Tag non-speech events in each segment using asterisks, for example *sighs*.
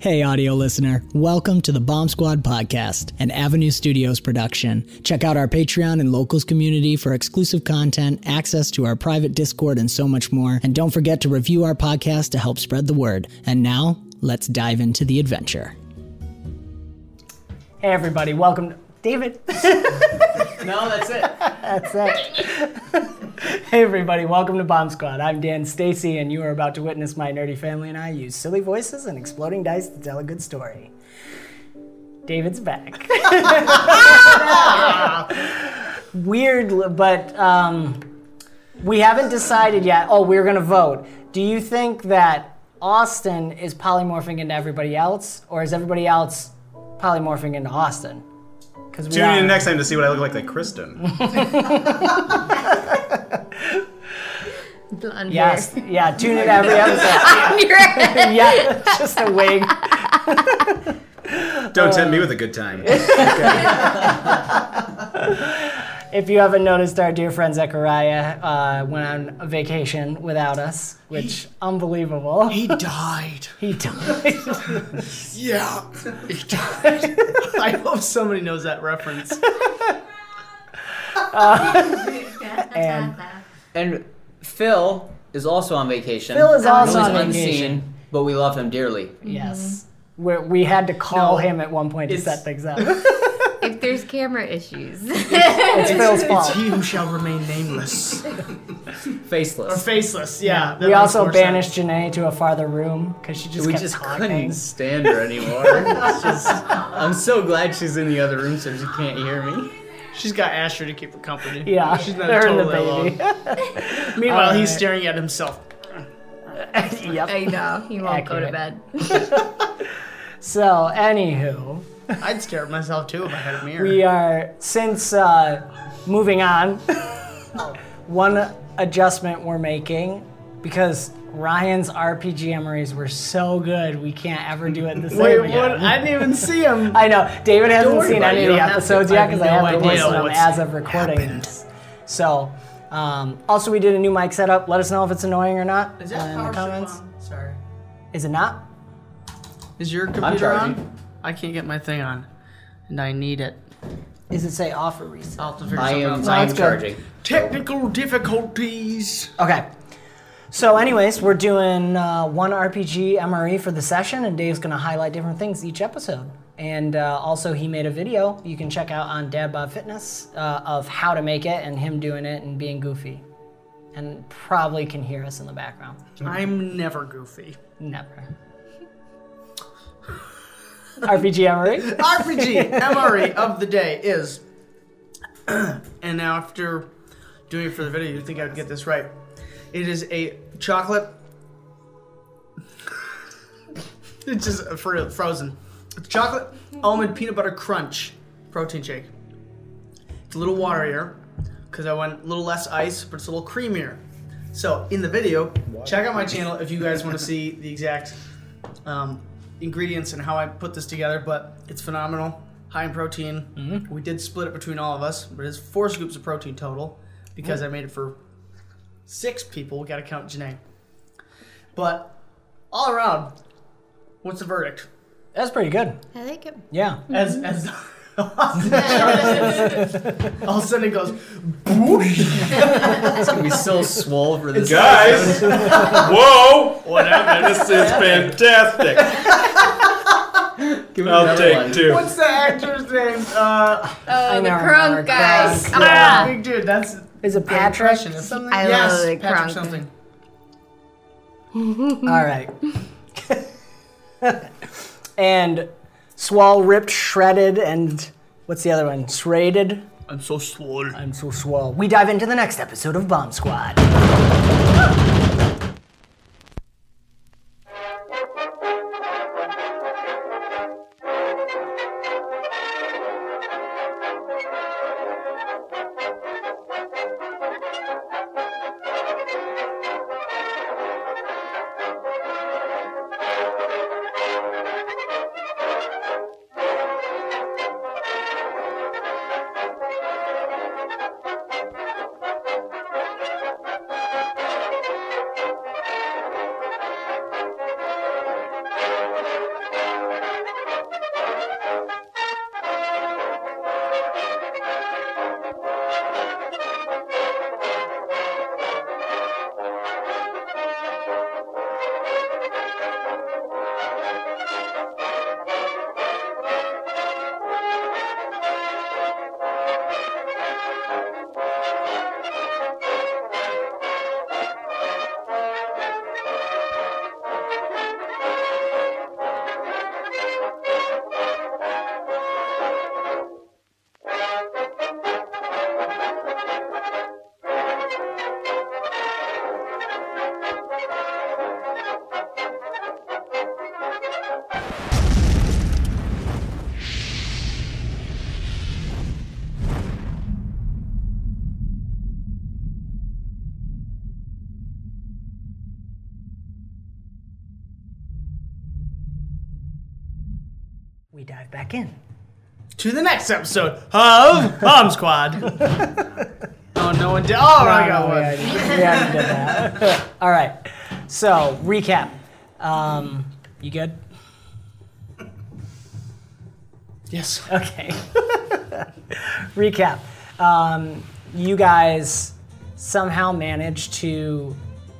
Hey, audio listener. Welcome to the Bomb Squad podcast, an Avenue Studios production. Check out our Patreon and locals community for exclusive content, access to our private Discord, and so much more. And don't forget to review our podcast to help spread the word. And now, let's dive into the adventure. Hey, everybody. Welcome. To- David. *laughs* No, that's it. *laughs* That's it. *laughs* hey, everybody. Welcome to Bomb Squad. I'm Dan Stacy, and you are about to witness my nerdy family and I use silly voices and exploding dice to tell a good story. David's back. *laughs* Weird, but um, we haven't decided yet. Oh, we're to vote. Do you think that Austin is polymorphing into everybody else, or is everybody else polymorphing into Austin? Because Tune in next time to see what I look like like Kristen. *laughs* Blonde Yes, hair. yeah. *laughs* Tune in every episode. On your head. yeah, just a wig. Don't tempt me uh, with a good time. *laughs* If you haven't noticed, our dear friend Zechariah uh, went on a vacation without us, which unbelievable. He died. *laughs* He died. *laughs* Yeah. He died. *laughs* I hope somebody knows that reference. and And Phil is also on vacation. Phil is also Phil on unseen, vacation. but we love him dearly. yes, we we had to call No, him at one point to set things up. If there's camera issues. *laughs* It's Phil's It's fault. he who shall remain nameless. Faceless. Or faceless, yeah. that We makes also more banished sense. Janae to a farther room because she just we kept just talking. couldn't stand her anymore. *laughs* It's just- I'm so glad she's in the other room so she can't hear me. She's got Asher to keep her company. Yeah, She's not they're in the totally baby. alone. *laughs* Meanwhile, he's staring at himself. yep. I know. He won't go to Accurate. bed. So, anywho, I'd stare at myself too if I had a mirror. we are since uh, moving on. *laughs* one adjustment we're making because Ryan's RPG memories were so good, we can't ever do it the same way. Wait, again. what? I didn't even see him. *laughs* I know David hasn't worry seen any of the don't have to. episodes I yet have because I no haven't idea posted them as of recording. happened. So, um, also we did a new mic setup. Let us know if it's annoying or not Is that in the comments. Sorry. Is it not? Is your computer charging. on? I can't get my thing on, and I need it. Is it say off or reset? I'll have to figure I something am, out. I am good. charging. Technical difficulties. Okay. So, anyways, we're doing uh, one RPG MRE for the session, and Dave's going to highlight different things each episode. And uh, also, he made a video you can check out on Dad Bod Fitness uh, of how to make it and him doing it and being goofy. And probably can hear us in the background. I'm never goofy. Never. RPG MRE? RPG MRE of the day is, *clears throat* and now after doing it for the video, you'd think I'd get this right. It is a chocolate. *laughs* it's just real, frozen. It's chocolate almond peanut butter crunch protein shake. It's a little waterier because I went a little less ice, but it's a little creamier. So in the video, check out my channel if you guys want to see the exact um, ingredients and how I put this together, but it's phenomenal. High in protein. Mm-hmm. We did split it between all of us, but it's four scoops of protein total because I made it for six people. We got to count Janae. But all around, what's the verdict? That's pretty good. I like it. Yeah. As as *laughs* *laughs* *laughs* all of a sudden it goes. Boosh. It's gonna be so swole for this. Guys! *laughs* Whoa! What happened? This is fantastic. Give me I'll another take one. two. What's the actor's name? Uh, Oh, the know, crunk guy. Crunk. Ah, big dude. That's Is it great Patrick? impression. It's something. I yes, love the Patrick crunk. something. *laughs* All right. and swall ripped, shredded, and what's the other one? Shredded. I'm so swole. I'm so swole. We dive into the next episode of Bomb Squad. Back in. To the next episode of Bomb Squad. *laughs* oh, no one did. Oh, I got one. we already- we already did that. *laughs* All right. So, recap. Um, you good? Yes. Okay. *laughs* Recap. Um, you guys somehow managed to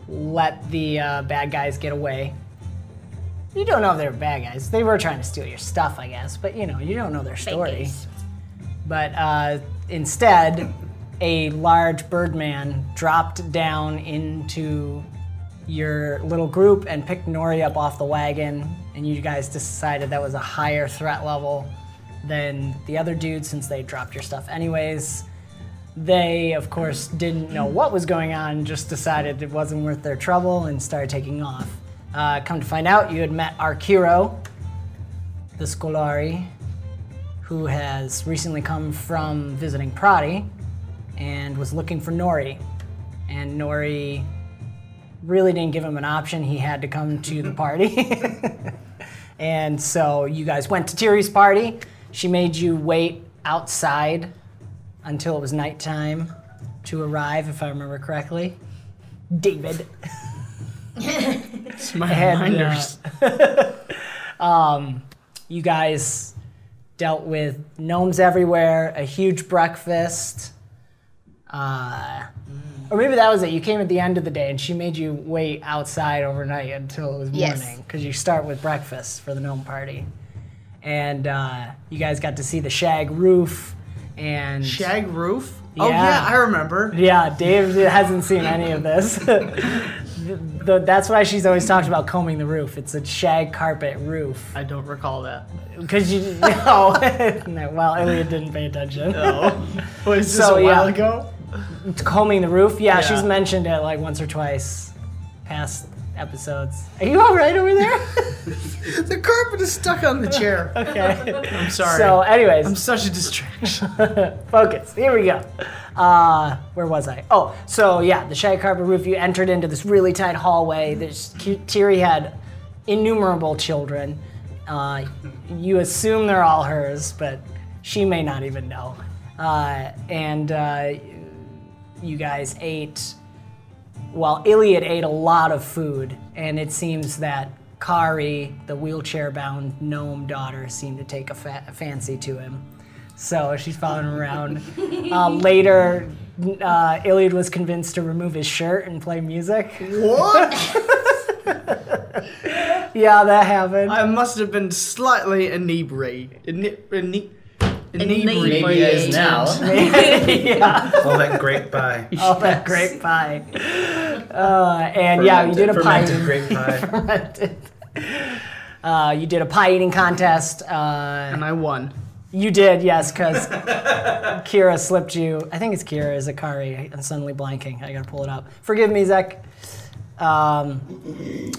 let the uh, bad guys get away. You don't know if they were bad guys. They were trying to steal your stuff, I guess, but you know, you don't know their story. But uh, instead, a large birdman dropped down into your little group and picked Nori up off the wagon, and you guys decided that was a higher threat level than the other dude since they dropped your stuff anyways. They, of course, didn't know what was going on, just decided it wasn't worth their trouble and started taking off. Uh, come to find out, you had met Arkiro, the Scolari, who has recently come from visiting Prati and was looking for Nori. And Nori really didn't give him an option. He had to come to the *laughs* party. *laughs* and so you guys went to Tiri's party. She made you wait outside until it was nighttime to arrive, if I remember correctly. David. *laughs* It's my And, reminders. *laughs* um, you guys dealt with gnomes everywhere, a huge breakfast. Uh, or maybe that was it. You came at the end of the day, and she made you wait outside overnight until it was Yes. morning because you start with breakfast for the gnome party. And uh, you guys got to see the shag roof, and Shag roof? Oh, Yeah. yeah, I remember. yeah, Dave hasn't seen any of this. *laughs* The- that's why she's always talked about combing the roof. It's a shag carpet roof. I don't recall that. Because you *laughs* no, *laughs* no, well, Iliad didn't pay attention. No. *laughs* Was this So, a while yeah. ago? Combing the roof, yeah, she's mentioned it like once or twice, past episodes. Are you all right over there? *laughs* The carpet is stuck on the chair. *laughs* okay. I'm sorry. So, anyways, I'm such a distraction. *laughs* focus. Here we go. Uh, where was I? Oh, so yeah, the shag carpet roof. You entered into this really tight hallway. There's Tiri had innumerable children, Uh, you assume they're all hers, but she may not even know. Uh, and uh, you guys ate. Well, Iliad ate a lot of food, and it seems that Kari, the wheelchair-bound gnome daughter, seemed to take a fa- fancy to him. So she's following him *laughs* around. Uh, later, uh, Iliad was convinced to remove his shirt and play music. What? *laughs* Yeah, that happened. I must have been slightly inebriated. Ine- ine- inebriated. Maybe as now. *laughs* yeah, *laughs* All that grape pie. *laughs* all that grape pie. Uh, and yeah, you did a pie. fermented grape pie. fermented. Uh, you did a pie eating contest. Uh, And I won. you did, yes, because Kira slipped you. I think it's Kira, is it I'm suddenly blanking. I gotta pull it up. Forgive me, Zach. Um,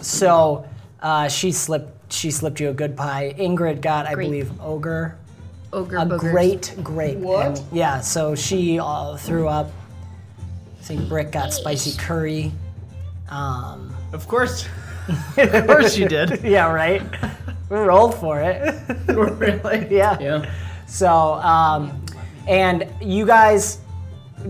so uh, she slipped. She slipped you a good pie. Ingrid got, I Grape. believe, ogre. Ogre a boogers. great grape. What? And, yeah, so she uh, threw up. I think Brick got spicy curry. Um, Of course. *laughs* of course you did. *laughs* yeah, right. we rolled for it. *laughs* really? yeah. Yeah. So, um, and you guys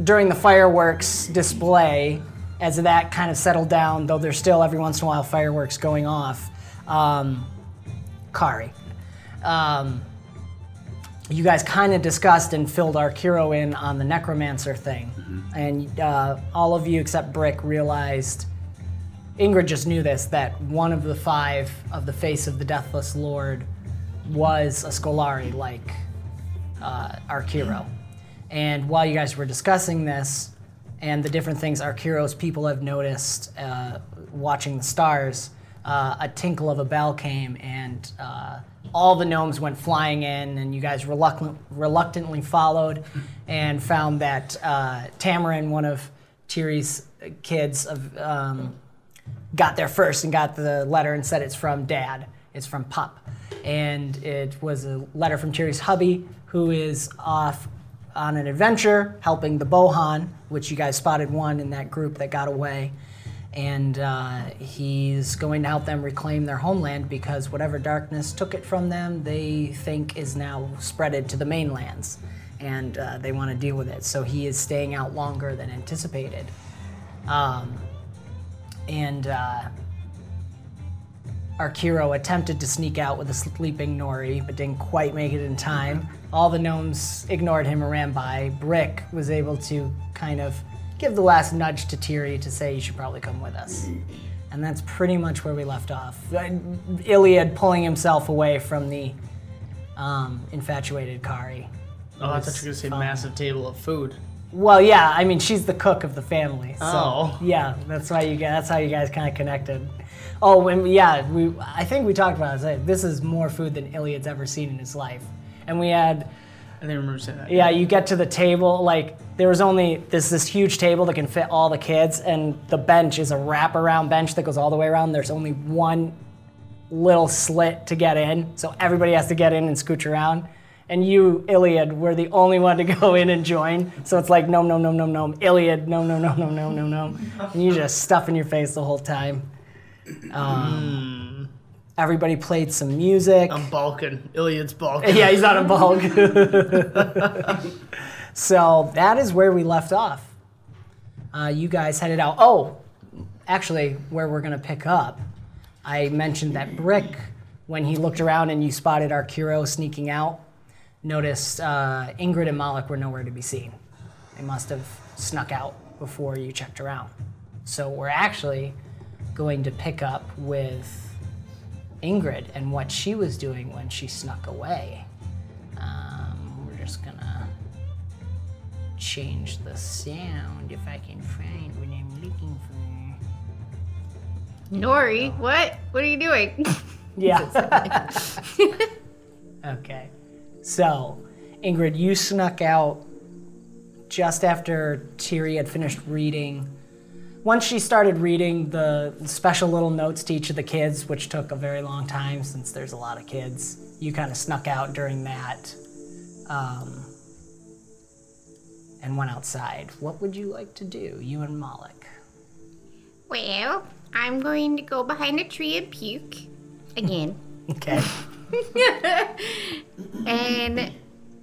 during the fireworks display, as that kind of settled down, though there's still every once in a while fireworks going off. Um, Kari. Um, you guys kind of discussed and filled our hero in on the necromancer thing. And uh, all of you except Brick realized, Ingrid just knew this, that one of the five of the face of the Deathless Lord was a Scolari like uh, Arkiro. And while you guys were discussing this and the different things Arkiro's people have noticed uh, watching the stars, uh, a tinkle of a bell came and uh, all the gnomes went flying in, and you guys reluctant, reluctantly followed and found that uh, Tamarin, one of Tiri's kids, of, um, got there first and got the letter and said it's from dad. It's from Pup. And it was a letter from Tiri's hubby, who is off on an adventure helping the Bohan, which you guys spotted one in that group that got away. And uh, he's going to help them reclaim their homeland because whatever darkness took it from them, they think is now spreaded to the mainlands. And uh, they want to deal with it. So he is staying out longer than anticipated. Um, and uh, Arkiro attempted to sneak out with a sleeping Nori, but didn't quite make it in time. All the gnomes ignored him and ran by. Brick was able to kind of give the last nudge to Tiri to say, You should probably come with us. And that's pretty much where we left off. Iliad pulling himself away from the um, infatuated Kari. Oh, I thought you were going to say massive table of food. Well, yeah, I mean, she's the cook of the family. So, Oh. yeah, that's why you guys, that's how you guys kind of connected. Oh, and yeah, we I think we talked about it. This is more food than Iliad's ever seen in his life. And we had I didn't remember saying that. yeah, you get to the table like there was only this this huge table that can fit all the kids, and the bench is a wraparound bench that goes all the way around. There's only one little slit to get in, so everybody has to get in and scooch around. And you, Iliad, were the only one to *laughs* go in and join. So it's like no, no, no, no, no, Iliad, no, no, no, no, no, no, no, and you just stuff in your face the whole time. Um, everybody played some music. I'm Balkan. Iliad's Balkan. Yeah, he's on a bulk. *laughs* so that is where we left off. Uh, you guys headed out. Oh, actually, where we're going to pick up, I mentioned that Brick, when he looked around and you spotted Arkiro sneaking out, noticed uh, Ingrid and Moloch were nowhere to be seen. They must have snuck out before you checked around. So we're actually going to pick up with Ingrid and what she was doing when she snuck away. Um, we're just gonna change the sound if I can find what I'm looking for. Nori, what? What are you doing? *laughs* Yeah. *laughs* okay. So, Ingrid, you snuck out just after Tiri had finished reading. Once she started reading the special little notes to each of the kids, which took a very long time since there's a lot of kids, you kind of snuck out during that um, and went outside. What would you like to do, you and Moloch? well, I'm going to go behind a tree and puke. Again. *laughs* Okay. *laughs* and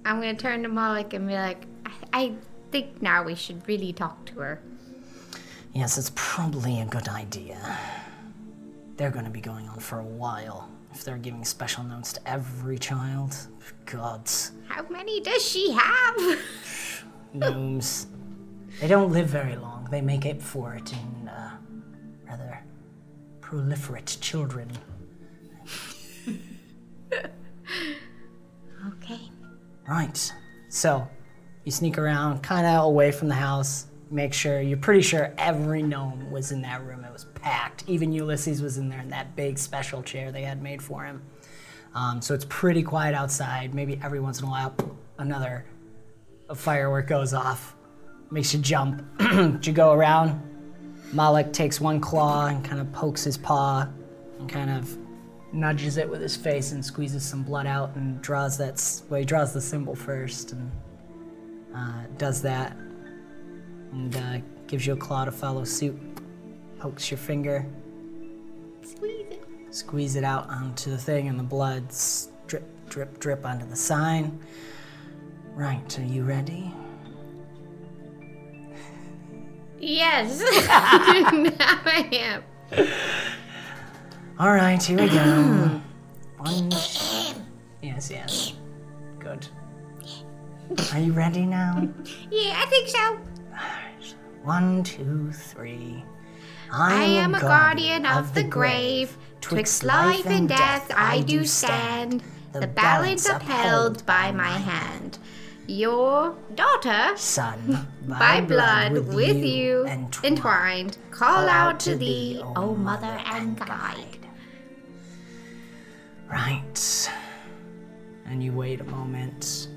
I'm gonna turn to Malik and be like, I, I think now we should really talk to her. Yes, it's probably a good idea. They're going to be going on for a while. If they're giving special notes to every child, gods, How many does she have? *laughs* gnomes. They don't live very long. They make up for it in uh, rather proliferate children. *laughs* Okay. Right. So, you sneak around, kind of away from the house. Make sure you're pretty sure every gnome was in that room. It was packed. Even Ulysses was in there in that big special chair they had made for him. Um, so it's pretty quiet outside. Maybe every once in a while, another firework goes off, makes you jump. *clears throat* you go around. Malik takes one claw and kind of pokes his paw and kind of nudges it with his face and squeezes some blood out and draws that. Well, he draws the symbol first and uh, does that and uh, gives you a claw to follow suit. Pokes your finger, Squeeze it. squeeze it out onto the thing, and the blood drip, drip, drip onto the sign. Right, are you ready? Yes. *laughs* now I am. All right, here we go. *clears throat* One. Yes, yes. Good. Are you ready now? Yeah, I think so. One, two, three. I am a guardian of the grave. Twixt life and death I do stand, the balance upheld by my hand. Your daughter, Son, *laughs* by blood, with you entwined, call out to thee, O mother and guide. Right. And you wait a moment.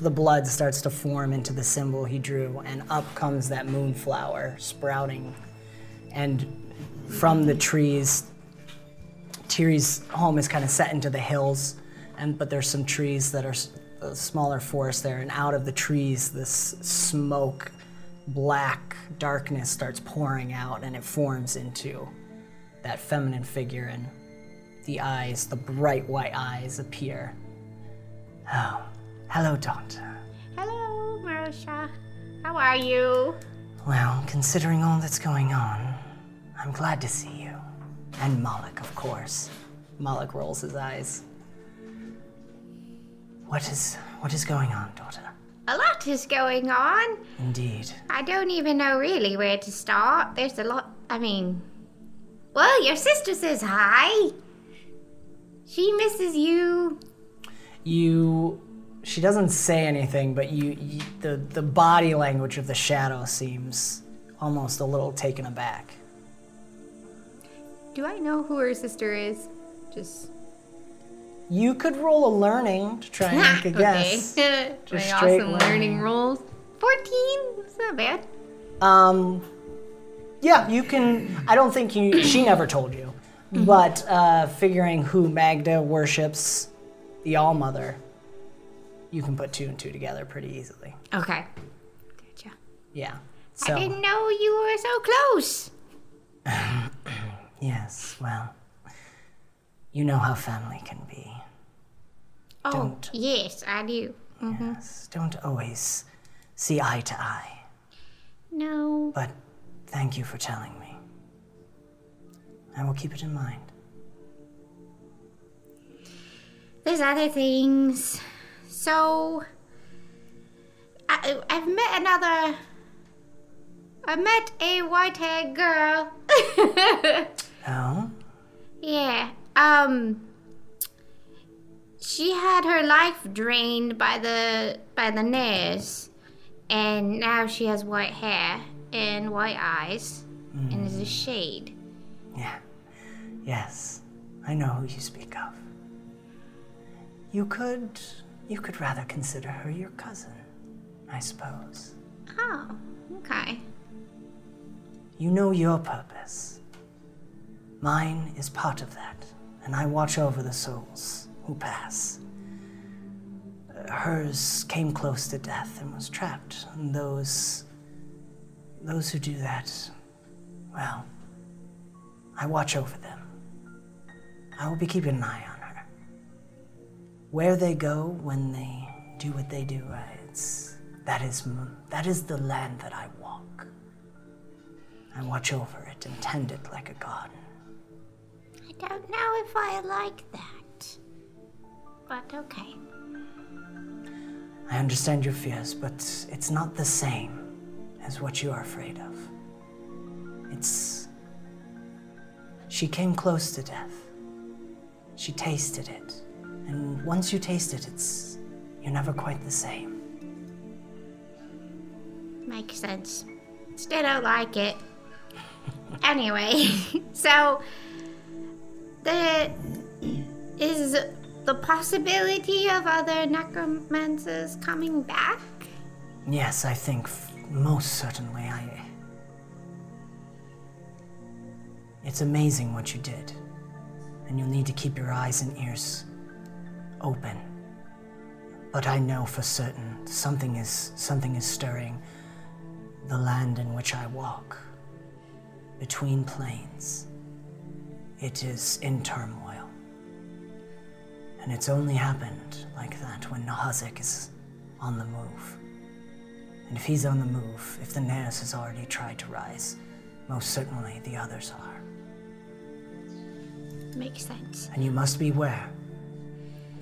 The blood starts to form into the symbol he drew, and up comes that moonflower sprouting. And from the trees, Tiri's home is kind of set into the hills, and but there's some trees that are a smaller forest there, and out of the trees, this smoke, black darkness starts pouring out, and it forms into that feminine figure, and the eyes, the bright white eyes, appear. Oh, hello, Doctor. Hello, Marosha. How are you? Well, considering all that's going on, I'm glad to see you. And Moloch, of course. Moloch rolls his eyes. What is what is going on, daughter? A lot is going on. Indeed. I don't even know really where to start. There's a lot. I mean, well, your sister says hi. She misses you. You she doesn't say anything, but you, you the the body language of the shadow seems almost a little taken aback. Do I know who her sister is? Just You could roll a learning to try and make a *laughs* guess. okay. Just *laughs* My awesome learning. learning rolls. Fourteen. That's not bad. Um, yeah, you can. I don't think you. She never told you, but uh, figuring who Magda worships, the All Mother, you can put two and two together pretty easily. Okay. Gotcha. Yeah. I didn't know you were so close. *coughs* yes, well, you know how family can be. Oh, Don't. yes, I do. Mm-hmm. Yes, don't always see eye to eye. No. But thank you for telling me. I will keep it in mind. There's other things. So, I, I've met another. I met a white-haired girl. *laughs* Oh, yeah. Um. She had her life drained by the by the nurse, and now she has white hair and white eyes, and is a shade. yeah. Yes, I know who you speak of. You could. You could rather consider her your cousin, I suppose. Oh, okay. You know your purpose. Mine is part of that, and I watch over the souls who pass. Hers came close to death and was trapped, and those. those who do that, well, I watch over them. I will be keeping an eye on. Where they go when they do what they do, uh, it's that is that is the land that I walk. I watch over it and tend it like a garden. I don't know if I like that. But okay. I understand your fears, but it's not the same as what you are afraid of. It's. She came close to death. She tasted it. And once you taste it, it's. You're never quite the same. Makes sense. Still don't like it. *laughs* anyway, *laughs* so there is the possibility of other necromancers coming back. Yes, I think f- most certainly I. It's amazing what you did. And you'll need to keep your eyes and ears open. But I know for certain something is something is stirring the land in which I walk. Between planes. It is in turmoil. And it's only happened like that when Nahazik is on the move. And if he's on the move, if the Nares has already tried to rise, most certainly the others are. Makes sense. And you must beware.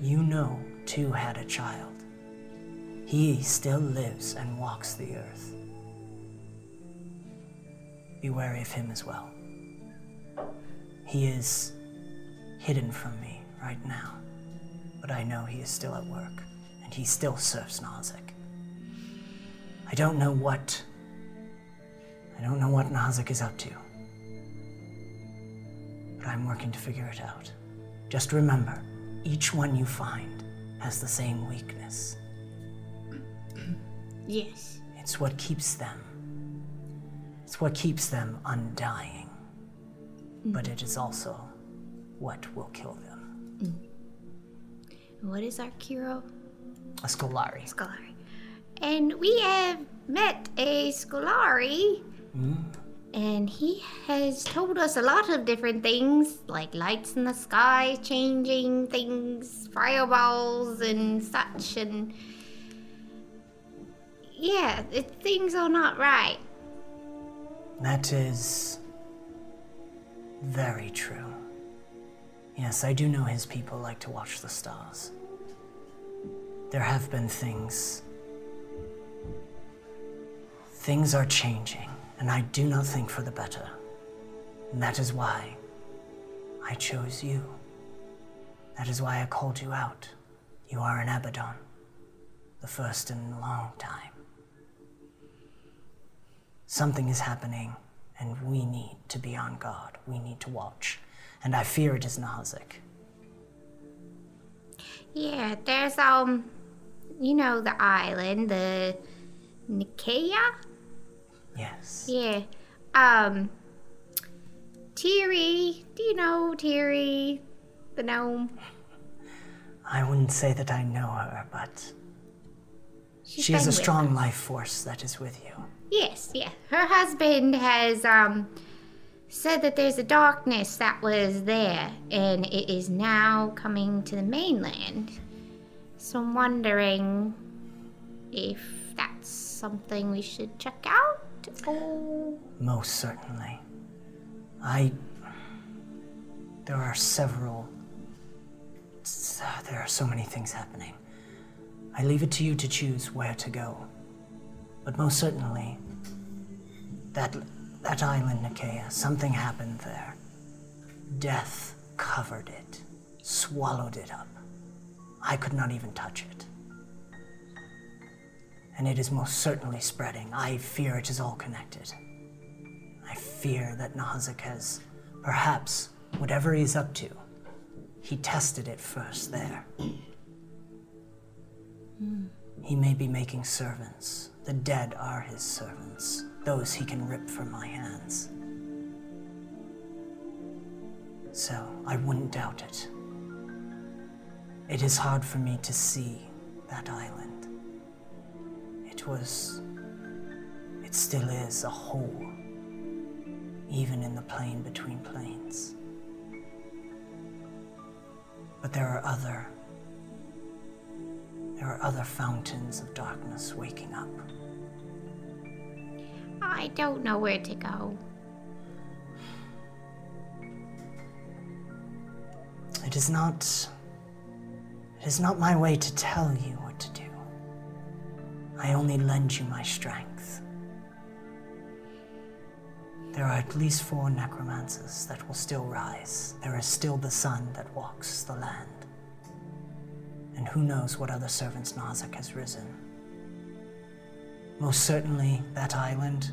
You know, too, had a child. He still lives and walks the earth. Be wary of him as well. He is hidden from me right now, but I know he is still at work, and he still serves Nazik. I don't know what. I don't know what Nazik is up to. But I'm working to figure it out. Just remember, each one you find has the same weakness. Yes. It's what keeps them. It's what keeps them undying. But it is also what will kill them. Mm. What is Arkiro? A Scolari. Scolari. And we have met a Scolari. Mm. And he has told us a lot of different things, like lights in the sky, changing things, fireballs, and such. And yeah, it, things are not right. That is very true. Yes, I do know his people like to watch the stars. There have been things. Things are changing, and I do not think for the better. And that is why I chose you. That is why I called you out. You are an Abaddon, the first in a long time. Something is happening, and we need to be on guard. We need to watch. And I fear it is Nazik. Yeah, there's um, you know the island, the Nicaea. Yes. Yeah. Um. Tiri, do you know Tiri, the gnome? I wouldn't say that I know her, but She's she is a strong us. life force that is with you. Yes, yeah. Her husband has um said that there's a darkness that was there and it is now coming to the mainland. So I'm wondering if that's something we should check out. Oh, Most certainly. I. There are several. There are so many things happening. I leave it to you to choose where to go. But most certainly, that, that island, Nicaea, something happened there. Death covered it, swallowed it up. I could not even touch it. And it is most certainly spreading. I fear it is all connected. I fear that Nahazik has, perhaps, whatever he's up to, he tested it first there. He may be making servants. The dead are his servants, those he can rip from my hands. So, I wouldn't doubt it. It is hard for me to see that island. It was. It still is a hole, even in the plane between planes. But there are other. There are other fountains of darkness waking up. I don't know where to go. It is not. It is not my way to tell you what to do. I only lend you my strength. There are at least four necromancers that will still rise. There is still the sun that walks the land. And who knows what other servants Nazak has risen. Most certainly, that island.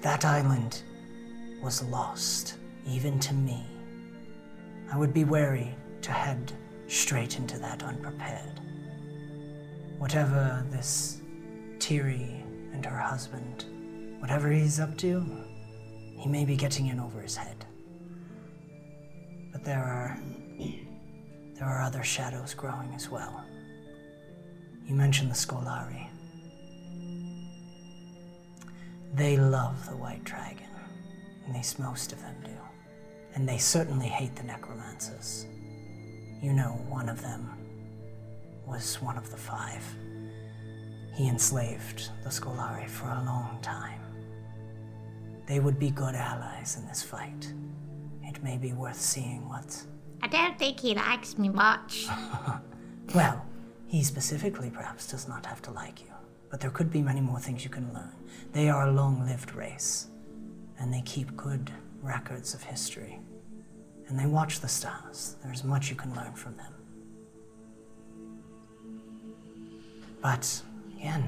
That island was lost, even to me. I would be wary to head straight into that unprepared. Whatever this Tiri and her husband, whatever he's up to, he may be getting in over his head. But there are there are other shadows growing as well. You mentioned the Scolari. They love the White Dragon, at least most of them do. And they certainly hate the Necromancers. You know, one of them was one of the five. He enslaved the Scolari for a long time. They would be good allies in this fight. It may be worth seeing what. I don't think he likes me much. *laughs* Well, he specifically perhaps does not have to like you, but there could be many more things you can learn. They are a long lived race, and they keep good records of history. And they watch the stars. There's much you can learn from them. But, again,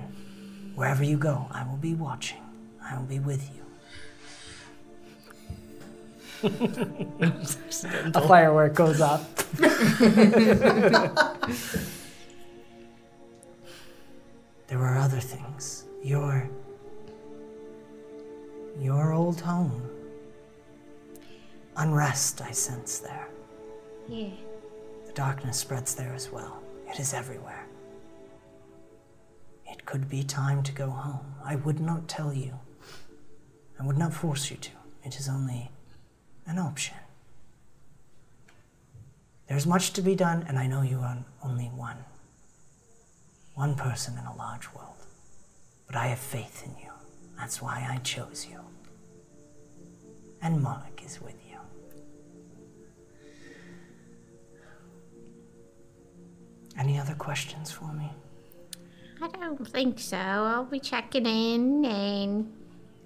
wherever you go, I will be watching. I will be with you. A firework goes up. *laughs* there were other things. Your. Your old home. Unrest, I sense there. Yeah. The darkness spreads there as well. It is everywhere. It could be time to go home. I would not tell you. I would not force you to. It is only an option. There's much to be done, and I know you are only one. One person in a large world. But I have faith in you. That's why I chose you. And Moloch is with you. Any other questions for me? I don't think so. I'll be checking in and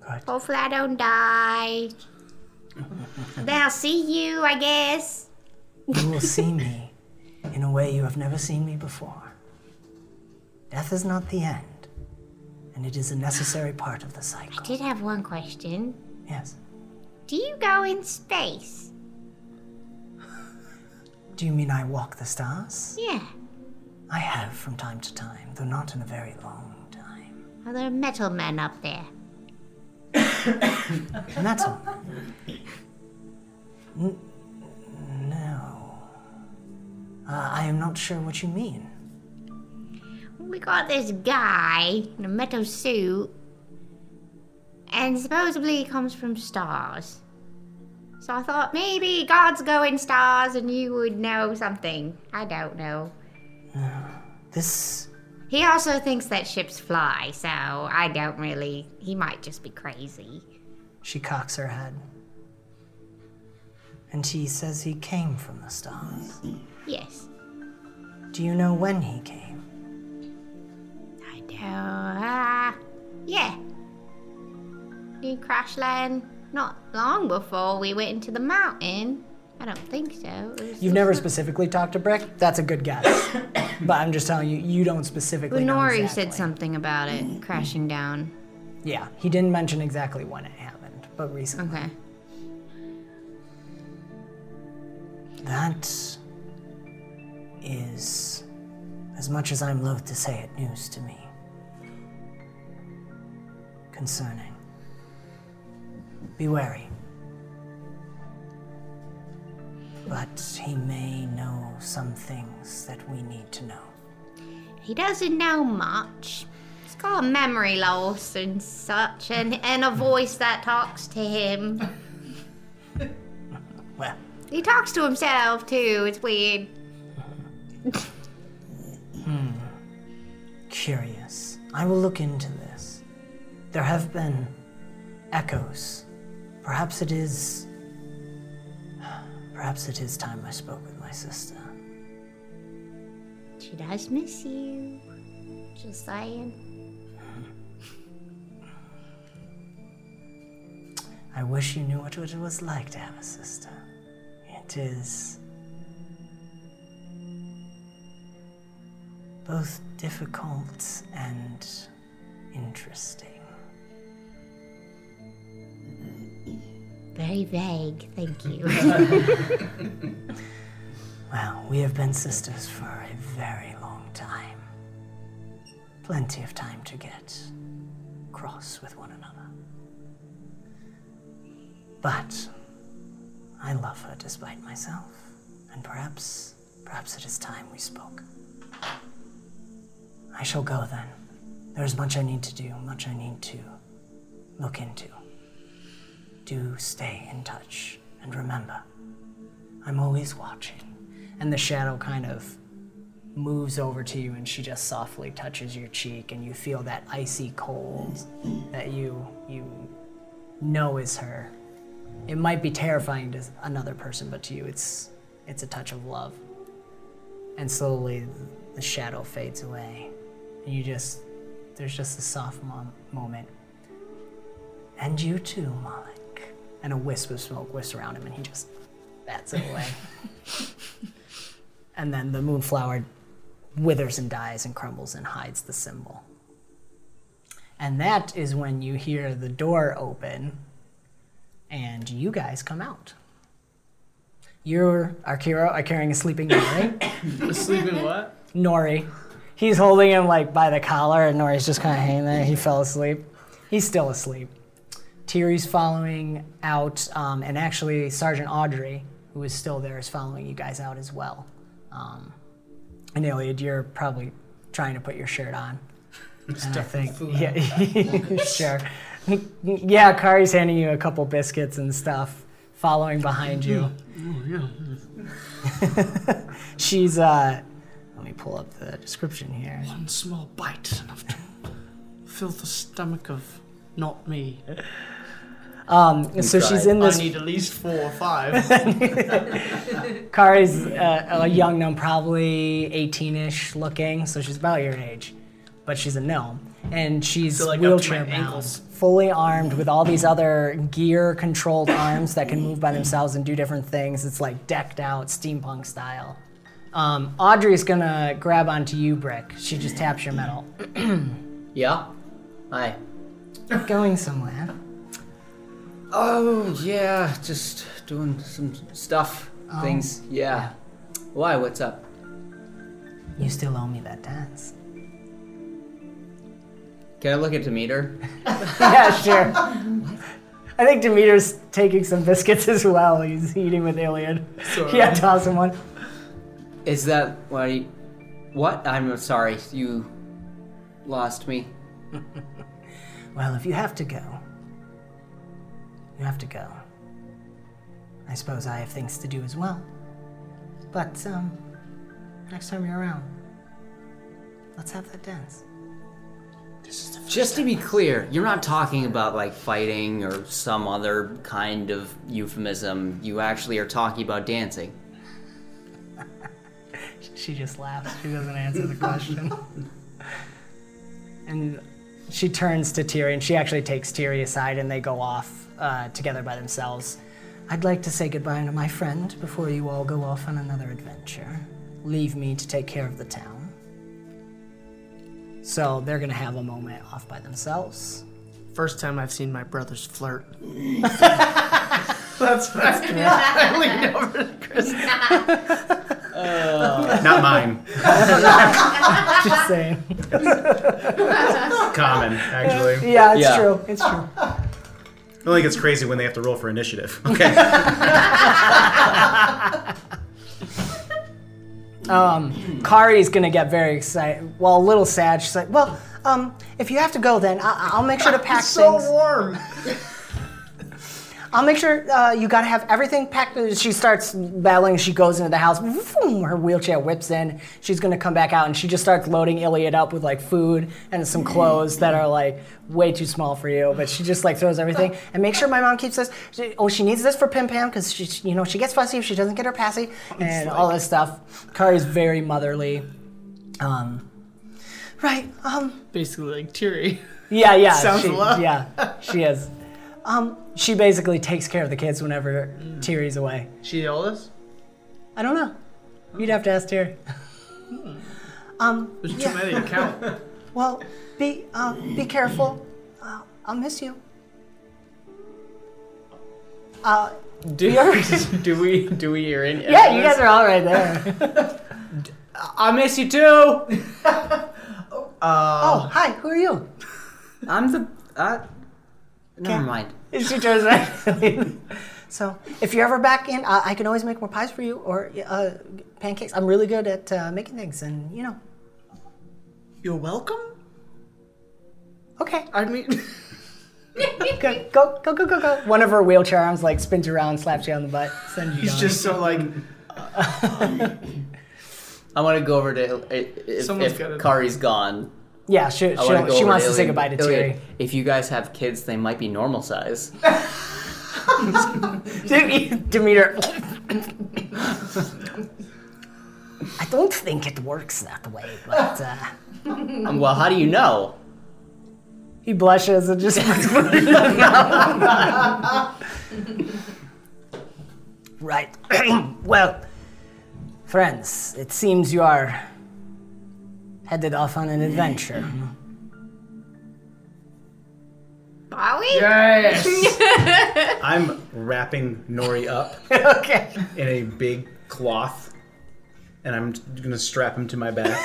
Good. hopefully I don't die. then I'll see you, I guess. You will see me in a way you have never seen me before. Death is not the end, and it is a necessary part of the cycle. I did have one question. Yes. Do you go in space? Do you mean I walk the stars? Yeah. I have from time to time, though not in a very long time. Are there metal men up there? *coughs* Metal. N- no. Uh, I am not sure what you mean. We got this guy in a metal suit, and supposedly he comes from stars. So I thought maybe God's going stars and you would know something. I don't know. *sighs* This. He also thinks that ships fly, so I don't really. He might just be crazy. She cocks her head. And she says he came from the stars. Yes. Do you know when he came? I don't. Uh, yeah. He crash land not long before we went into the mountain. I don't think so. You've never specifically talked to Brick? That's a good guess. *coughs* but I'm just telling you, you don't specifically know Nori exactly. said something about it crashing down. Yeah, he didn't mention exactly when it happened, but recently. Okay. That is, as much as I'm loath to say it, news to me. Concerning. Be wary. But he may know some things that we need to know. He doesn't know much. He's got memory loss and such, and, and a voice that talks to him. *laughs* Well, He talks to himself too. It's weird. hmm. Curious. I will look into this. There have been echoes. Perhaps it is. Perhaps it is time I spoke with my sister. She does miss you. Just saying. I wish you knew what it was like to have a sister. It is both difficult and interesting. Very vague. Thank you. *laughs* Well, we have been sisters for a very long time. Plenty of time to get cross with one another. But I love her despite myself, and perhaps, perhaps it is time we spoke. I shall go then. There's much I need to do, much I need to look into. Do stay in touch, and remember, I'm always watching. And the shadow kind of moves over to you, and she just softly touches your cheek, and you feel that icy cold that you you know is her. It might be terrifying to another person, but to you, it's it's a touch of love. And slowly, the shadow fades away, and you just there's just a soft mom- moment. And you too, Malik. And a wisp of smoke whisks around him, and he just bats it away. *laughs* and then the moonflower withers and dies and crumbles and hides the symbol. And that is when you hear the door open and you guys come out. You're Arkiro are carrying a sleeping Nori. *coughs* Sleeping what? Nori. He's holding him like by the collar and Nori's just kind of hanging there. He fell asleep. He's still asleep. Tiri's following out, um, and actually Sergeant Audrey, who is still there, is following you guys out as well. Um, and Iliad, you're probably trying to put your shirt on. *laughs* And I think, yeah, *laughs* sure. Yeah, Kari's handing you a couple biscuits and stuff, following behind you. Oh, yeah. *laughs* She's, uh, let me pull up the description here. One small bite is enough to fill the stomach of not me. Um, so she's in this. I need at least four or five. *laughs* Kari's uh, a young gnome, probably 18-ish looking, so she's about your age, but she's a gnome, and she's So, like, wheelchair bound, fully armed with all these other gear-controlled arms that can move by themselves and do different things. It's like decked out, steampunk style. Um, Audrey's gonna grab onto you, Brick. She just taps your metal. *clears throat* Yeah. Hi. Going somewhere. Oh yeah, just doing some stuff, oh. things. Yeah. Why? What's up? You still owe me that dance. Can I look at Demeter? *laughs* *laughs* yeah, sure. I think Demeter's taking some biscuits as well. He's eating with Iliad. Yeah, toss him one. Is that why? What? I'm sorry. You lost me. *laughs* Well, if you have to go, you have to go. I suppose I have things to do as well. But, um, next time you're around, let's have that dance. Just to be clear, you're not talking about like fighting or some other kind of euphemism. You actually are talking about dancing. *laughs* She just laughs. She doesn't answer the question. *laughs* and she turns to Tiri, and she actually takes Tiri aside, and they go off uh, together by themselves. I'd like to say goodbye to my friend before you all go off on another adventure. Leave me to take care of the town. So they're gonna have a moment off by themselves. First time I've seen my brothers flirt. *laughs* That's that's *laughs* I leaned over to Chris. *laughs* Not mine. Just saying. Common, actually. Yeah, it's Yeah. true. It's true. It only gets crazy when they have to roll for initiative. *laughs* Okay. Um, Kari's gonna get very excited. Well, a little sad. She's like, "Well, um, if you have to go, then I- I'll make sure to *laughs* pack it's so things. warm. I'll make sure uh, you gotta have everything packed. She starts battling. She goes into the house. Vroom, her wheelchair whips in. She's gonna come back out, and she just starts loading Iliad up with like food and some clothes that are like way too small for you. But she just like throws everything and make sure my mom keeps this. She, oh, she needs this for Pim Pam because she, you know, she gets fussy if she doesn't get her passy and all this stuff. Kari's very motherly. Um, right. Um, Basically, like Tiri. yeah, yeah. *laughs* Sounds she, a lot. Yeah, she is. Um, she basically takes care of the kids whenever Tiri's away. She the oldest? I don't know. You'd have to ask Tiri. um, There's yeah. too many to *laughs* count. Well, be uh, be careful. Uh, I'll miss you. Uh, Do, *laughs* do we do we hear any? yeah, you guys are all right there. *laughs* I miss you too. oh, hi. Who are you? I'm the. Uh, never mind. *laughs* She turns *laughs* around. so, if you're ever back in, uh, I can always make more pies for you or uh, pancakes. I'm really good at uh, making things, and you know. You're welcome? Okay. I mean, *laughs* Go, go, go, go, go, go. One of her wheelchair arms like spins around, slaps you on the butt, sends you he's down. just so like, I want to go over to if, Someone's if gotta- Kari's gone. Yeah, she, I wanna she, go she wants to say Iliad. goodbye to Iliad, Tiri. If you guys have kids, they might be normal size. *laughs* *laughs* Demeter. I don't think it works that way, but uh, Um, well, how do you know? he blushes and just. *laughs* right. *clears throat* well, friends, it seems you are headed off on an adventure. Are we? yes! *laughs* I'm wrapping Nori up *laughs* okay. in a big cloth, and I'm gonna strap him to my back.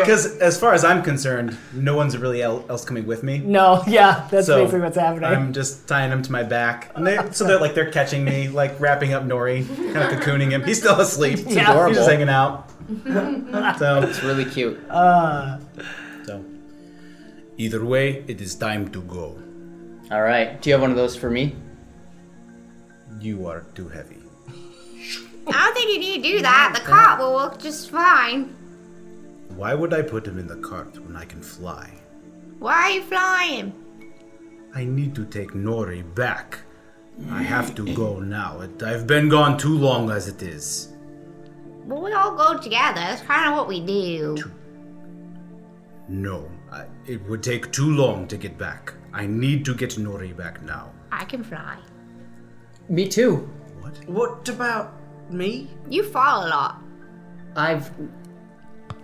Because *laughs* as far as I'm concerned, no one's really el- else coming with me. No, yeah, that's So basically what's happening. I'm just tying him to my back, and they, so that like they're catching me, like wrapping up Nori, kind of cocooning him. He's still asleep. It's Yeah. adorable. He's just hanging out. So, It's really cute. Uh, so either way, it is time to go. All right. Do you have one of those for me? You are too heavy. I don't think you need to do that. The cart will work just fine. Why would I put him in the cart when I can fly? Why are you flying? I need to take Nori back. I have to go now. It, I've been gone too long as it is. Well, we all go together. That's kind of what we do. No, I, it would take too long to get back. I need to get Nori back now. I can fly. Me too. what What about me? You fall a lot. I've.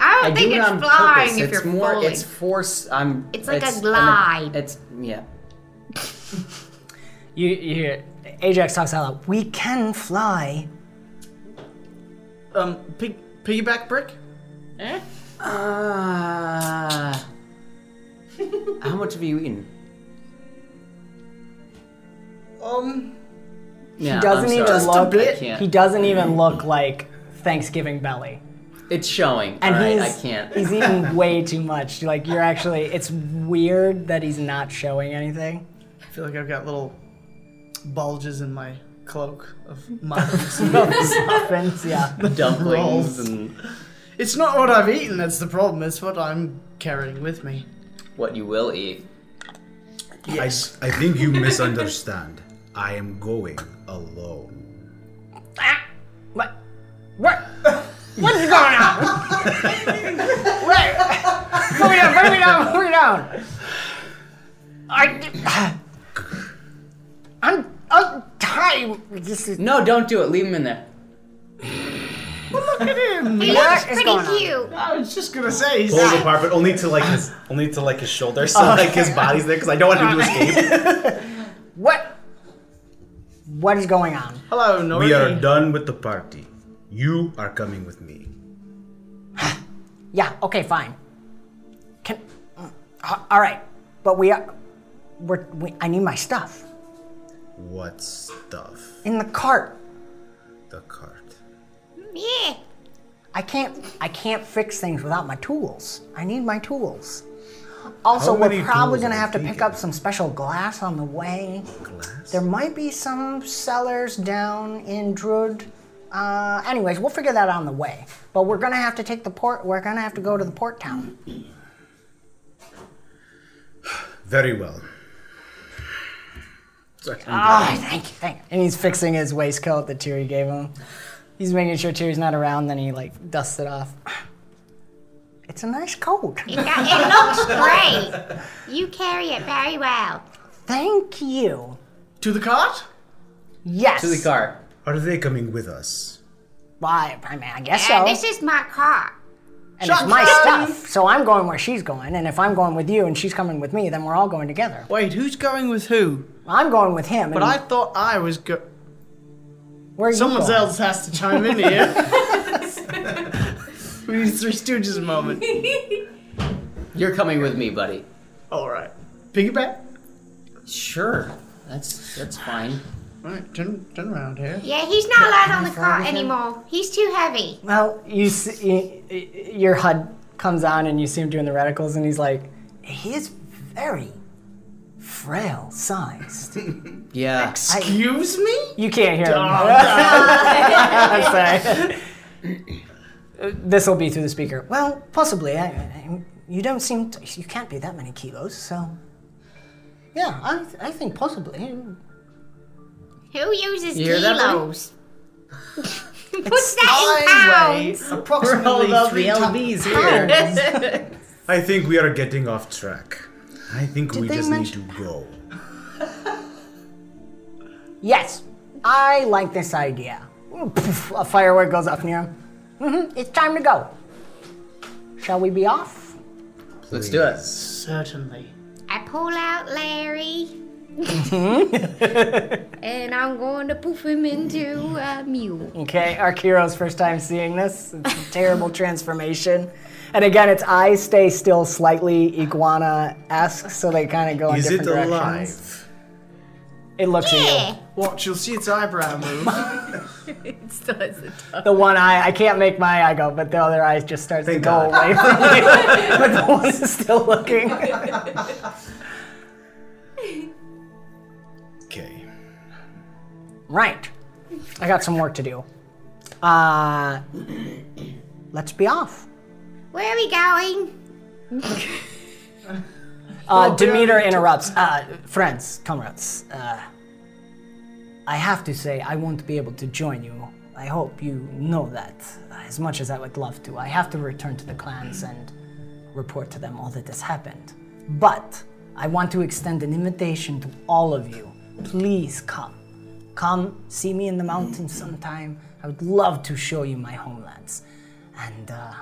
I don't I think do it it's on flying purpose. if it's you're more. falling. It's force. I'm. It's like a I'm glide. it's yeah. you, you hear Ajax talks out loud. We can fly. Um, pig, piggyback brick? Eh? Uh, *laughs* how much have you eaten? Um, Yeah, he doesn't I'm even sorry. Just a look. bit. I can't. He doesn't even look like Thanksgiving belly. It's showing. And all right, he's I can't. he's eating *laughs* way too much. Like you're actually. It's weird that he's not showing anything. I feel like I've got little bulges in my cloak of *laughs* muffins. Muffins, yeah. dumplings and it's not what I've eaten that's the problem, it's what I'm carrying with me. what you will eat. Yes. I, I think you misunderstand. I am going alone. Ah, what? What? What is going on? Wait! Put me down! Put me down! Put me down! I. I'm. I'm tired. This is. No, don't do it. Leave him in there. Look at him! He What looks pretty going on? cute. I was just gonna say, he's Pull him apart, but only to like his *laughs* only to like his shoulder, so like his body's there, because I don't want him to escape. *laughs* What? What is going on? hello, Nori. We are done with the party. You are coming with me. *gasps* Yeah. Okay. Fine. Can. uh, all right. But we are. We're. We, I need my stuff What stuff? in the cart. The cart. Yeah. I can't. I can't fix things without my tools. I need my tools. Also, we're probably gonna have to pick up some special glass on the way. Glass? There might be some cellars down in Drud. Uh, anyways, we'll figure that out on the way. But we're gonna have to take the port. We're gonna have to go to the port town. Very well. Ah, thank you, thank you. And he's fixing his waistcoat that Tiri gave him. He's making sure Tiri's not around. Then he like dusts it off. It's a nice coat. It, it looks great. You carry it very well. Thank you. To the cart? Yes. To the cart. Are they coming with us? Why? I mean, I guess Uh, so. this is my car. And it's my stuff, so I'm going where she's going. And if I'm going with you and she's coming with me, then we're all going together. Wait, who's going with who? I'm going with him. But and I thought I was go. where are you Someone going? else has to chime in here. *laughs* we need Three Stooges a moment. You're coming with me, buddy. All right. Piggyback. Sure. That's that's fine. All right, turn turn around here. Yeah, he's not allowed on the cart anymore. He's too heavy. Well, you see, y- your HUD comes on and you see him doing the radicals, and he's like, he is very frail sized. *laughs* Yeah. Excuse me? You can't hear him. Oh, *laughs* I'm sorry. this will be through the speaker. Well, possibly. I, I, you don't seem. To, you can't be that many kilos, so. Yeah, I, I think possibly. Who uses You hear that, buddy? kilos? *laughs* What's that in pounds? approximately three LBs pounds. *laughs* I think we are getting off track. I think we just mention- need to go. Yes, I like this idea. A firework goes off near him. hmm it's time to go. Shall we be off? Let's do it. Certainly. I pull out Larry. Mm-hmm. *laughs* and I'm going to poof him into a mule. Okay, Arkiro's first time seeing this. It's a terrible transformation. And again, its eyes stay still slightly iguana esque, so they kind of go in Is it different directions. alive? It looks Yeah. at Watch, you'll see its eyebrow move. *laughs* *laughs* you. The one eye, I can't make my eye go, but the other eye just starts Thank to go God. away from you. but the one is still looking. Right. I got some work to do. Uh, let's be off. Where are we going? Uh, Demeter interrupts. Uh, friends, comrades. Uh, I have to say, I won't be able to join you. I hope you know that. As much as I would love to, I have to return to the clans and report to them all that has happened. But I want to extend an invitation to all of you. Please come. Come see me in the mountains sometime. I would love to show you my homelands. And, uh,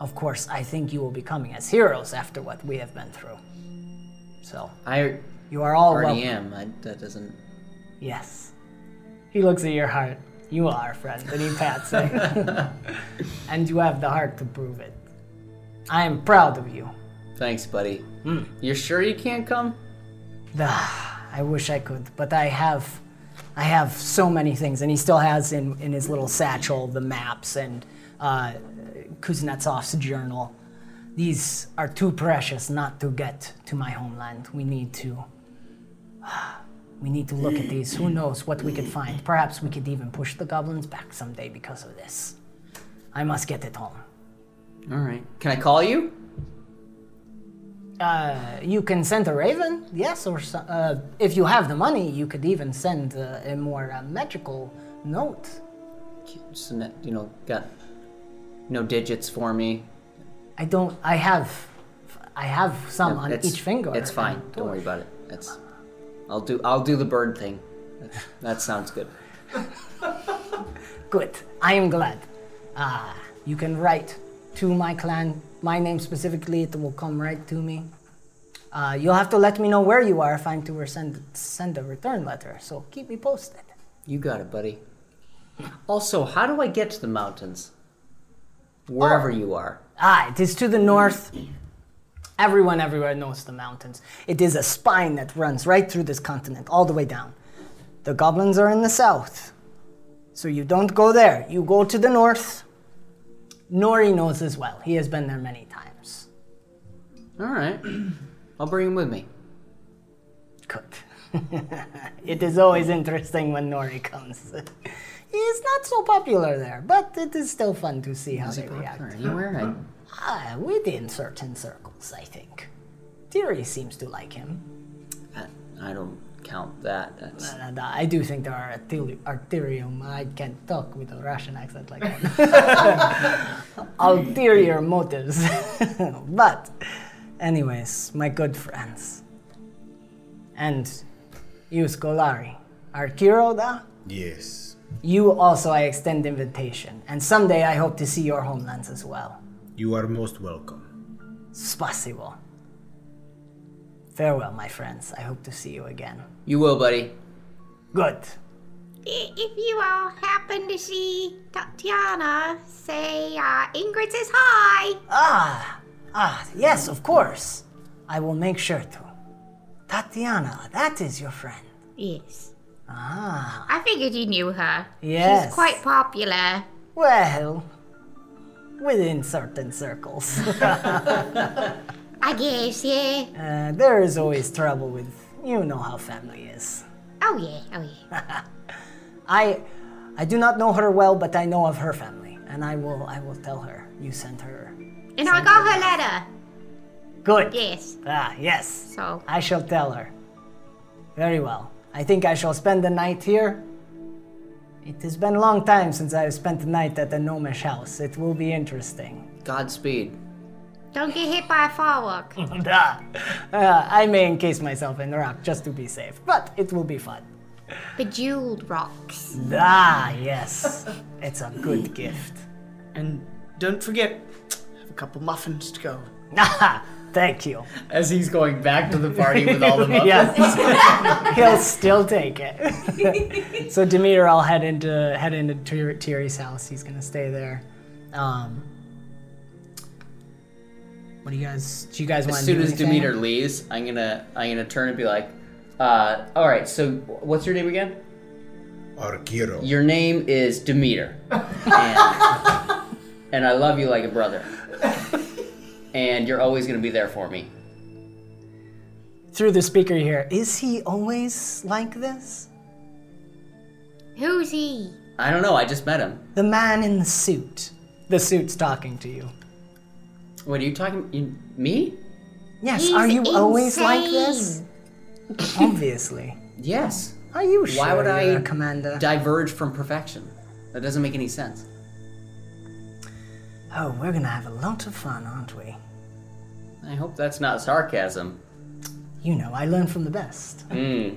of course, I think you will be coming as heroes after what we have been through. So, I you are all already welcome. am. I, that doesn't. Yes. He looks at your heart. You are, friend, and he pats it. *laughs* and you have the heart to prove it. I am proud of you. Thanks, buddy. You're sure you can't come? I wish I could, but I have I have so many things, and he still has in, in his little satchel the maps and uh, Kuznetsov's journal. These are too precious not to get to my homeland. We need to *sighs* we need to look at these. Who knows what we could find? Perhaps we could even push the goblins back someday because of this. I must get it home. All right. Can I call you? Uh, you can send a raven, yes, or uh, if you have the money, you could even send uh, a more uh, magical note. A you know, got no digits for me. I don't. I have. I have some on each finger. It's fine. Don't worry about it. It's. I'll do. I'll do the bird thing. That, that sounds good. *laughs* Good. I am glad. Uh, you can write to my clan, my name specifically. It will come right to me. Uh, you'll have to let me know where you are if I'm to send send a return letter. So keep me posted. You got it, buddy. Also, how do I get to the mountains? Wherever you are. Ah, it is to the north. Everyone everywhere knows the mountains. It is a spine that runs right through this continent, all the way down. The goblins are in the south. So you don't go there. You go to the north. Nori knows as well. He has been there many times. All right. I'll bring him with me. Good. *laughs* it is always interesting when Nori comes. *laughs* He's not so popular there, but it is still fun to see how they react. Anywhere? Ah, within certain circles, I think. Tiri seems to like him. I, I, I don't count that. That's And I do think there are artili- arterium. I can't talk with a Russian accent like that. *laughs* Ulterior motives. *laughs* but, anyways, my good friends. And you, Scolari, are Kiroda? Yes. You also, I extend invitation. And someday I hope to see your homelands as well. You are most welcome. Spasibo. Farewell, my friends. I hope to see you again. You will, buddy. Good. If you all happen to see Tatiana, say uh, Ingrid says hi. Ah, ah, yes, of course. I will make sure to. Tatiana, that is your friend. Yes. Ah, I figured you knew her. Yes. She's quite popular. well, within certain circles. *laughs* I guess, yeah. uh, there is always trouble with, you know how family is. Oh, yeah, oh, yeah. *laughs* I, I do not know her well, but I know of her family, and I will, I will tell her you sent her. And I got her letter. Good. Yes. Ah, yes. So, I shall tell her. Very well. I think I shall spend the night here. It has been a long time since I have spent the night at the gnomish house. It will be interesting. Godspeed. Don't get hit by a firework. *laughs* Uh, I may encase myself in the rock just to be safe, but it will be fun. Bejeweled rocks. Ah, yes. *laughs* it's a good gift. And don't forget, have a couple muffins to go. Ah, thank you. As he's going back to the party with all the *laughs* muffins. yes. He'll still take it. so Demeter, I'll head into head into Tyr- Tiri's house. He's gonna stay there. Um, what do you guys? Do you guys want As to soon do as anything? Demeter leaves, I'm gonna I'm gonna turn and be like, uh, all right. So what's your name again? Arkiro. Your name is Demeter, *laughs* and, and I love you like a brother. And you're always gonna be there for me. Through the speaker here, is he always like this? Who's he? I don't know. I just met him. The man in the suit. The suit's talking to you. What are you talking? You, me? Yes, He's are you always like this? Obviously. Yes. Are you sure, Why would I you're a commander? diverge from perfection? That doesn't make any sense. oh, we're gonna have a lot of fun, aren't we? I hope that's not sarcasm. You know, I learn from the best. Hmm.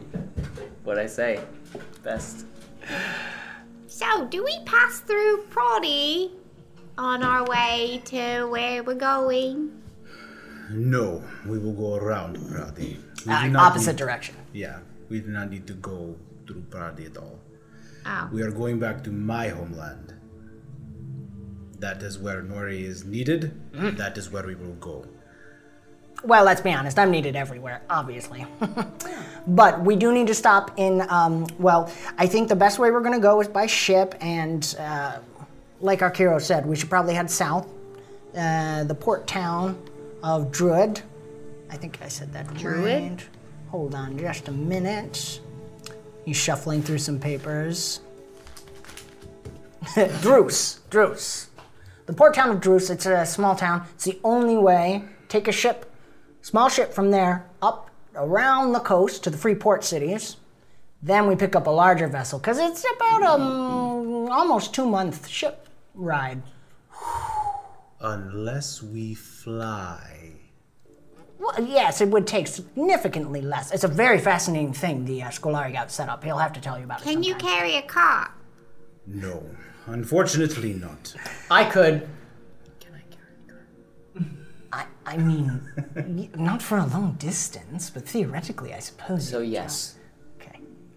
What I say? Best. So, do we pass through Proddy on our way to where we're going? No, we will go around Pradi. We Uh, not opposite need- direction. Yeah, we do not need to go through Pradi at all. Oh. We are going back to my homeland. That is where Nori is needed. Mm. That is where we will go. Well, let's be honest, I'm needed everywhere, obviously. *laughs* but we do need to stop in, um, well, I think the best way we're gonna go is by ship, and uh, like Arkiro said, we should probably head south. Uh, the port town of Druid. I think I said that Druid? right. Hold on just a minute. He's shuffling through some papers. *laughs* Druce. Druce. The port town of Druce, it's a small town. It's the only way. Take a ship, small ship from there, up around the coast to the free port cities. Then we pick up a larger vessel, because it's about a um, almost two month ship ride. Unless we fly. Well, yes, it would take significantly less. It's a very fascinating thing the uh, Scolari got set up. He'll have to tell you about it. Can you sometime. carry a car? No, unfortunately not. I could. Can I, carry a car? I I mean, y- not for a long distance, but theoretically, I suppose. So you- yes, Okay.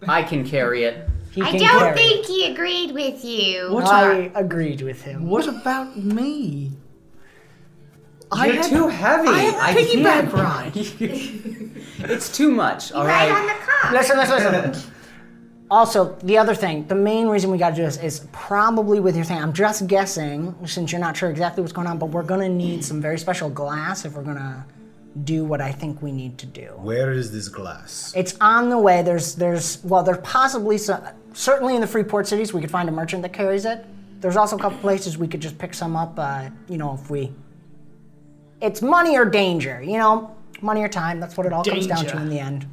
I can carry it. He I can don't carry think he agreed with you. What I agreed with him. What about me? I You're had- too heavy. I have a I piggyback can't- ride. *laughs* It's too much. All Right right. on the car. Listen, listen, listen. Also, the other thing, the main reason we gotta do this is probably with your thing. I'm just guessing, since you're not sure exactly what's going on, but we're gonna need some very special glass if we're gonna do what I think we need to do. Where is this glass? It's on the way. There's there's well, there's possibly some certainly in the free port cities we could find a merchant that carries it. There's also a couple places we could just pick some up. Uh, you know, if we. It's money or danger. You know, money or time. That's what it all comes down to in the end.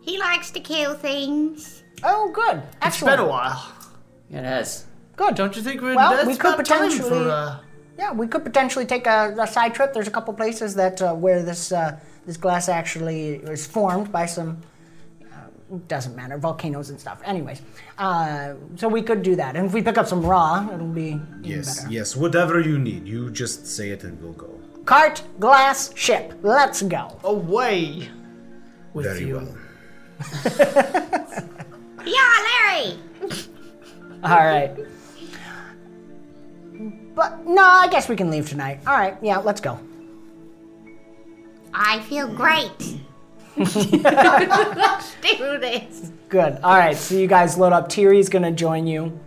He likes to kill things. Oh, good. It's Excellent. been a while. It has. Good. Don't you think we're Well, that's we could about time potentially- for uh, Yeah, we could potentially take a, a side trip. There's a couple places that uh, where this uh, this glass actually is formed by some. Uh, doesn't matter, volcanoes and stuff. Anyways, uh, so we could do that, and if we pick up some raw, it'll be Yes, better. yes, whatever you need. You just say it and we'll go. Cart, glass, ship. Let's go. away with Very you. well. *laughs* Yeah, Larry. *laughs* All right. But no, I guess we can leave tonight. All right, yeah, let's go. I feel great. Let's do this. Good. All right. So you guys load up. Tiri's gonna join you.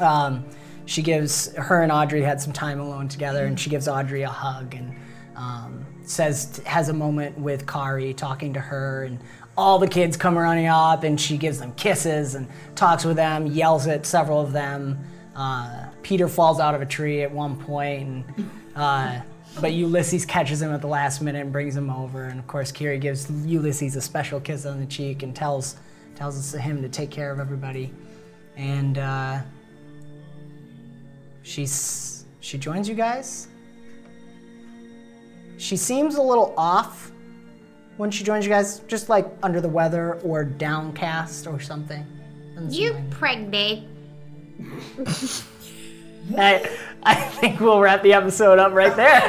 Um, she gives her and Audrey had some time alone together, and she gives Audrey a hug and um, says has a moment with Kari talking to her, and all the kids come running up, and she gives them kisses and talks with them, yells at several of them. Uh, Peter falls out of a tree at one point, and uh, but Ulysses catches him at the last minute and brings him over. And of course, Kiri gives Ulysses a special kiss on the cheek and tells tells him to take care of everybody. And uh, she's she joins you guys. She seems a little off when she joins you guys, just like under the weather or downcast or something. You like- pregnant. *laughs* I, I think we'll wrap the episode up right there. *laughs*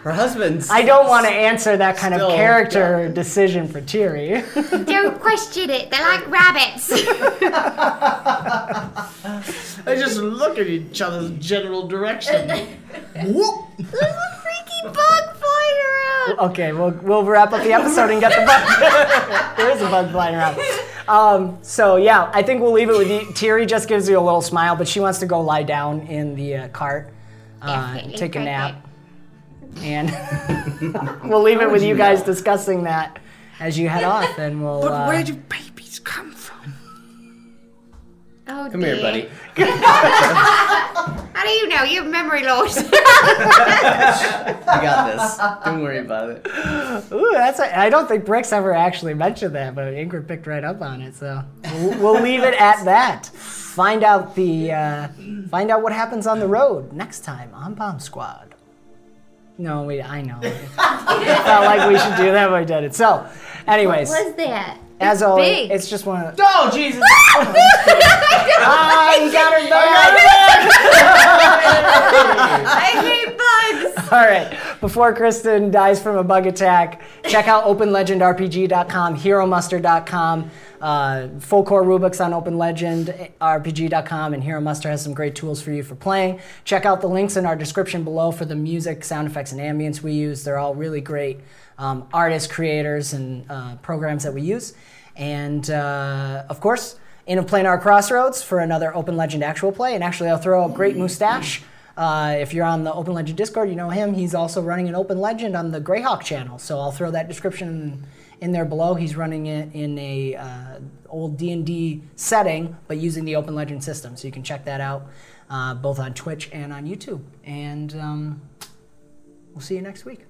Her husband's. I don't want to answer that kind of Still, character decision for Tiri. *laughs* Don't question it. They're like rabbits. *laughs* They just look at each other's general direction. Whoop. There's a freaky bug flying around. okay, we'll, we'll wrap up the episode and get the bug. there is a bug flying around. Um, so yeah, I think we'll leave it with you. Tiri just gives you a little smile, but she wants to go lie down in the uh, cart, uh, Definitely take a nap, and *laughs* we'll leave it with you guys discussing that as you head off, and we'll. But uh, where do babies come from? Oh, Come here, buddy. *laughs* How do you know? You have memory loss. *laughs* I got this. Don't worry about it. Ooh, that's. A, I don't think Bricks ever actually mentioned that, but Ingrid picked right up on it. So we'll, we'll leave it at that. Find out the. Uh, find out what happens on the road next time on Bomb Squad. No, we. I know. It *laughs* felt like we should do that, but we did it. So, anyways, What's that? As always, big. it's just one of. The, Oh Jesus! ah, you got her back. I hate bugs. *laughs* All right. Before Kristen dies from a bug attack, check out OpenLegendRPG.com, HeroMuster.com, uh, full core Rubik's on OpenLegendRPG.com, and Hero Muster has some great tools for you for playing. Check out the links in our description below for the music, sound effects, and ambience we use. They're all really great um, artists, creators, and uh, programs that we use. And uh, of course, in a Planar Crossroads for another Open Legend actual play. And actually, I'll throw a great mustache. Uh, if you're on the Open Legend Discord, you know him. He's also running an Open Legend on the Greyhawk channel. So I'll throw that description in there below. He's running it in a uh, old D&D setting, but using the Open Legend system. So you can check that out uh, both on Twitch and on YouTube. And um, we'll see you next week.